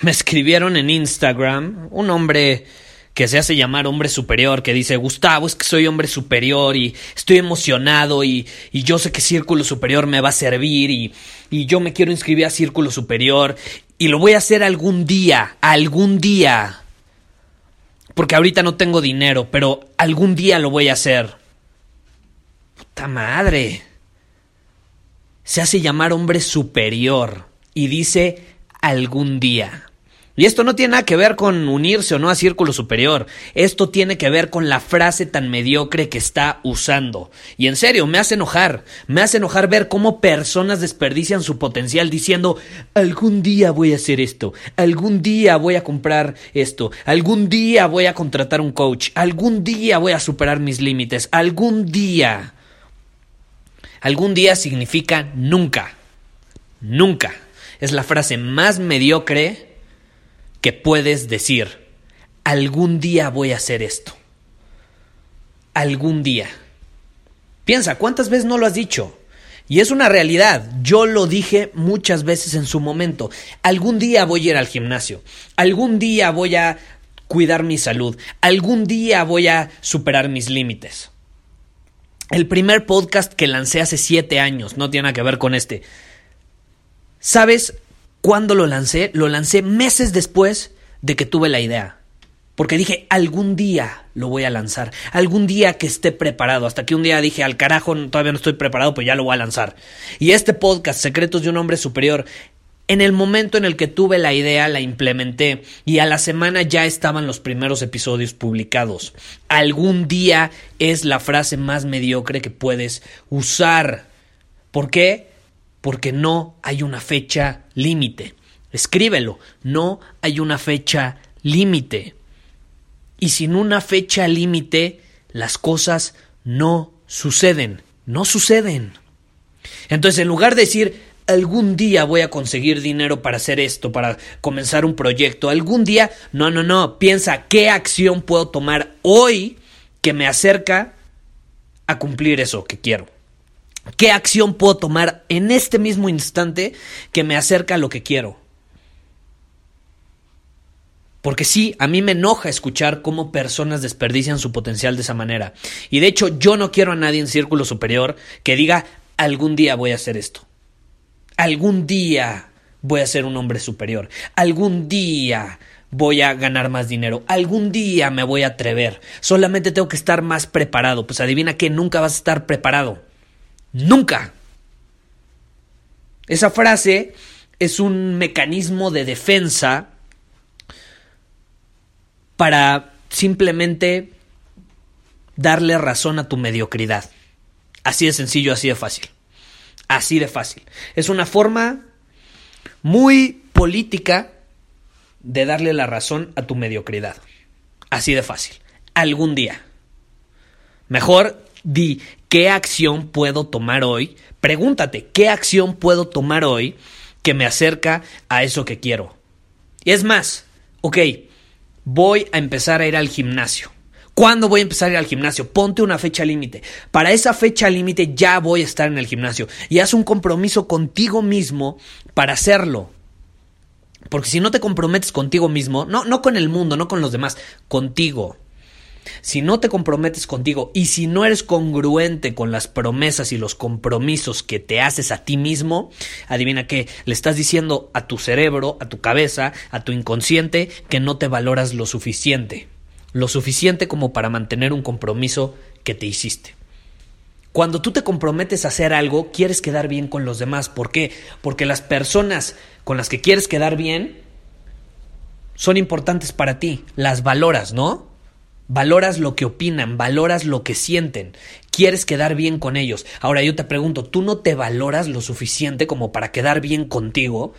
me escribieron en Instagram un hombre que se hace llamar hombre superior, que dice, Gustavo, es que soy hombre superior y estoy emocionado y, y yo sé que Círculo Superior me va a servir y, y yo me quiero inscribir a Círculo Superior y lo voy a hacer algún día, algún día. Porque ahorita no tengo dinero, pero algún día lo voy a hacer. Puta madre. Se hace llamar hombre superior y dice algún día. Y esto no tiene nada que ver con unirse o no a círculo superior. Esto tiene que ver con la frase tan mediocre que está usando. Y en serio, me hace enojar. Me hace enojar ver cómo personas desperdician su potencial diciendo, algún día voy a hacer esto, algún día voy a comprar esto, algún día voy a contratar un coach, algún día voy a superar mis límites, algún día. Algún día significa nunca. Nunca. Es la frase más mediocre que puedes decir, algún día voy a hacer esto. Algún día. Piensa, ¿cuántas veces no lo has dicho? Y es una realidad. Yo lo dije muchas veces en su momento. Algún día voy a ir al gimnasio. Algún día voy a cuidar mi salud. Algún día voy a superar mis límites. El primer podcast que lancé hace siete años, no tiene nada que ver con este. ¿Sabes ¿Cuándo lo lancé? Lo lancé meses después de que tuve la idea. Porque dije, algún día lo voy a lanzar, algún día que esté preparado. Hasta que un día dije, al carajo, todavía no estoy preparado, pues ya lo voy a lanzar. Y este podcast, Secretos de un Hombre Superior, en el momento en el que tuve la idea, la implementé y a la semana ya estaban los primeros episodios publicados. Algún día es la frase más mediocre que puedes usar. ¿Por qué? Porque no hay una fecha límite. Escríbelo, no hay una fecha límite. Y sin una fecha límite, las cosas no suceden, no suceden. Entonces, en lugar de decir, algún día voy a conseguir dinero para hacer esto, para comenzar un proyecto, algún día, no, no, no, piensa qué acción puedo tomar hoy que me acerca a cumplir eso que quiero. ¿Qué acción puedo tomar en este mismo instante que me acerca a lo que quiero? Porque sí, a mí me enoja escuchar cómo personas desperdician su potencial de esa manera. Y de hecho, yo no quiero a nadie en círculo superior que diga, algún día voy a hacer esto. Algún día voy a ser un hombre superior. Algún día voy a ganar más dinero. Algún día me voy a atrever. Solamente tengo que estar más preparado. Pues adivina que nunca vas a estar preparado. Nunca. Esa frase es un mecanismo de defensa para simplemente darle razón a tu mediocridad. Así de sencillo, así de fácil. Así de fácil. Es una forma muy política de darle la razón a tu mediocridad. Así de fácil. Algún día. Mejor di qué acción puedo tomar hoy. Pregúntate, ¿qué acción puedo tomar hoy que me acerca a eso que quiero? Y es más, ok, voy a empezar a ir al gimnasio. ¿Cuándo voy a empezar a ir al gimnasio? Ponte una fecha límite. Para esa fecha límite ya voy a estar en el gimnasio. Y haz un compromiso contigo mismo para hacerlo. Porque si no te comprometes contigo mismo, no, no con el mundo, no con los demás, contigo. Si no te comprometes contigo y si no eres congruente con las promesas y los compromisos que te haces a ti mismo, adivina qué, le estás diciendo a tu cerebro, a tu cabeza, a tu inconsciente que no te valoras lo suficiente, lo suficiente como para mantener un compromiso que te hiciste. Cuando tú te comprometes a hacer algo, quieres quedar bien con los demás. ¿Por qué? Porque las personas con las que quieres quedar bien son importantes para ti, las valoras, ¿no? Valoras lo que opinan, valoras lo que sienten, quieres quedar bien con ellos. Ahora yo te pregunto, ¿tú no te valoras lo suficiente como para quedar bien contigo?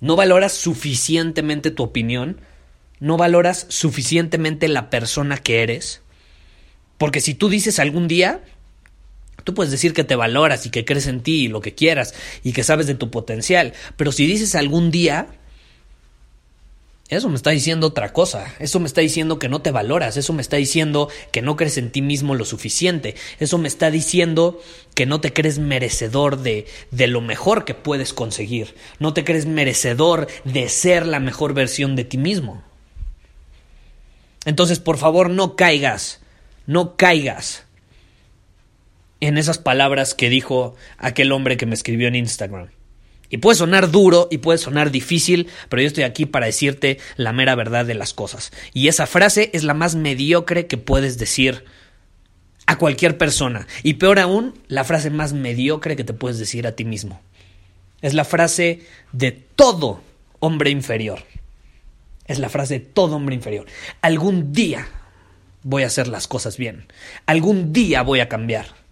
¿No valoras suficientemente tu opinión? ¿No valoras suficientemente la persona que eres? Porque si tú dices algún día, tú puedes decir que te valoras y que crees en ti y lo que quieras y que sabes de tu potencial, pero si dices algún día, eso me está diciendo otra cosa, eso me está diciendo que no te valoras, eso me está diciendo que no crees en ti mismo lo suficiente, eso me está diciendo que no te crees merecedor de, de lo mejor que puedes conseguir, no te crees merecedor de ser la mejor versión de ti mismo. Entonces, por favor, no caigas, no caigas en esas palabras que dijo aquel hombre que me escribió en Instagram. Y puede sonar duro y puede sonar difícil, pero yo estoy aquí para decirte la mera verdad de las cosas. Y esa frase es la más mediocre que puedes decir a cualquier persona. Y peor aún, la frase más mediocre que te puedes decir a ti mismo. Es la frase de todo hombre inferior. Es la frase de todo hombre inferior. Algún día voy a hacer las cosas bien. Algún día voy a cambiar.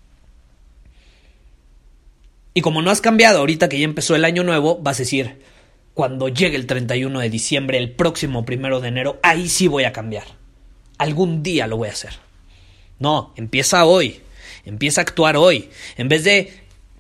Y como no has cambiado ahorita que ya empezó el año nuevo, vas a decir, cuando llegue el 31 de diciembre, el próximo primero de enero, ahí sí voy a cambiar. Algún día lo voy a hacer. No, empieza hoy. Empieza a actuar hoy. En vez de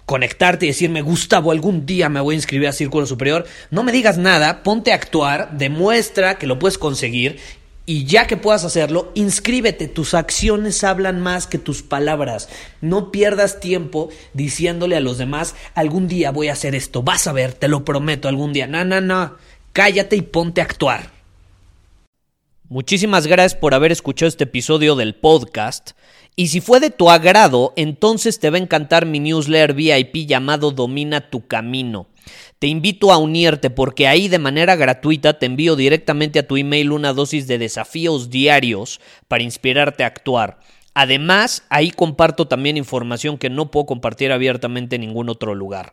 conectarte y decirme, Gustavo, algún día me voy a inscribir a Círculo Superior, no me digas nada, ponte a actuar, demuestra que lo puedes conseguir y ya que puedas hacerlo, inscríbete. Tus acciones hablan más que tus palabras. No pierdas tiempo diciéndole a los demás, algún día voy a hacer esto. Vas a ver, te lo prometo, algún día. No, no, no. Cállate y ponte a actuar. Muchísimas gracias por haber escuchado este episodio del podcast. Y si fue de tu agrado, entonces te va a encantar mi newsletter VIP llamado Domina tu Camino. Te invito a unirte porque ahí de manera gratuita te envío directamente a tu email una dosis de desafíos diarios para inspirarte a actuar. Además, ahí comparto también información que no puedo compartir abiertamente en ningún otro lugar.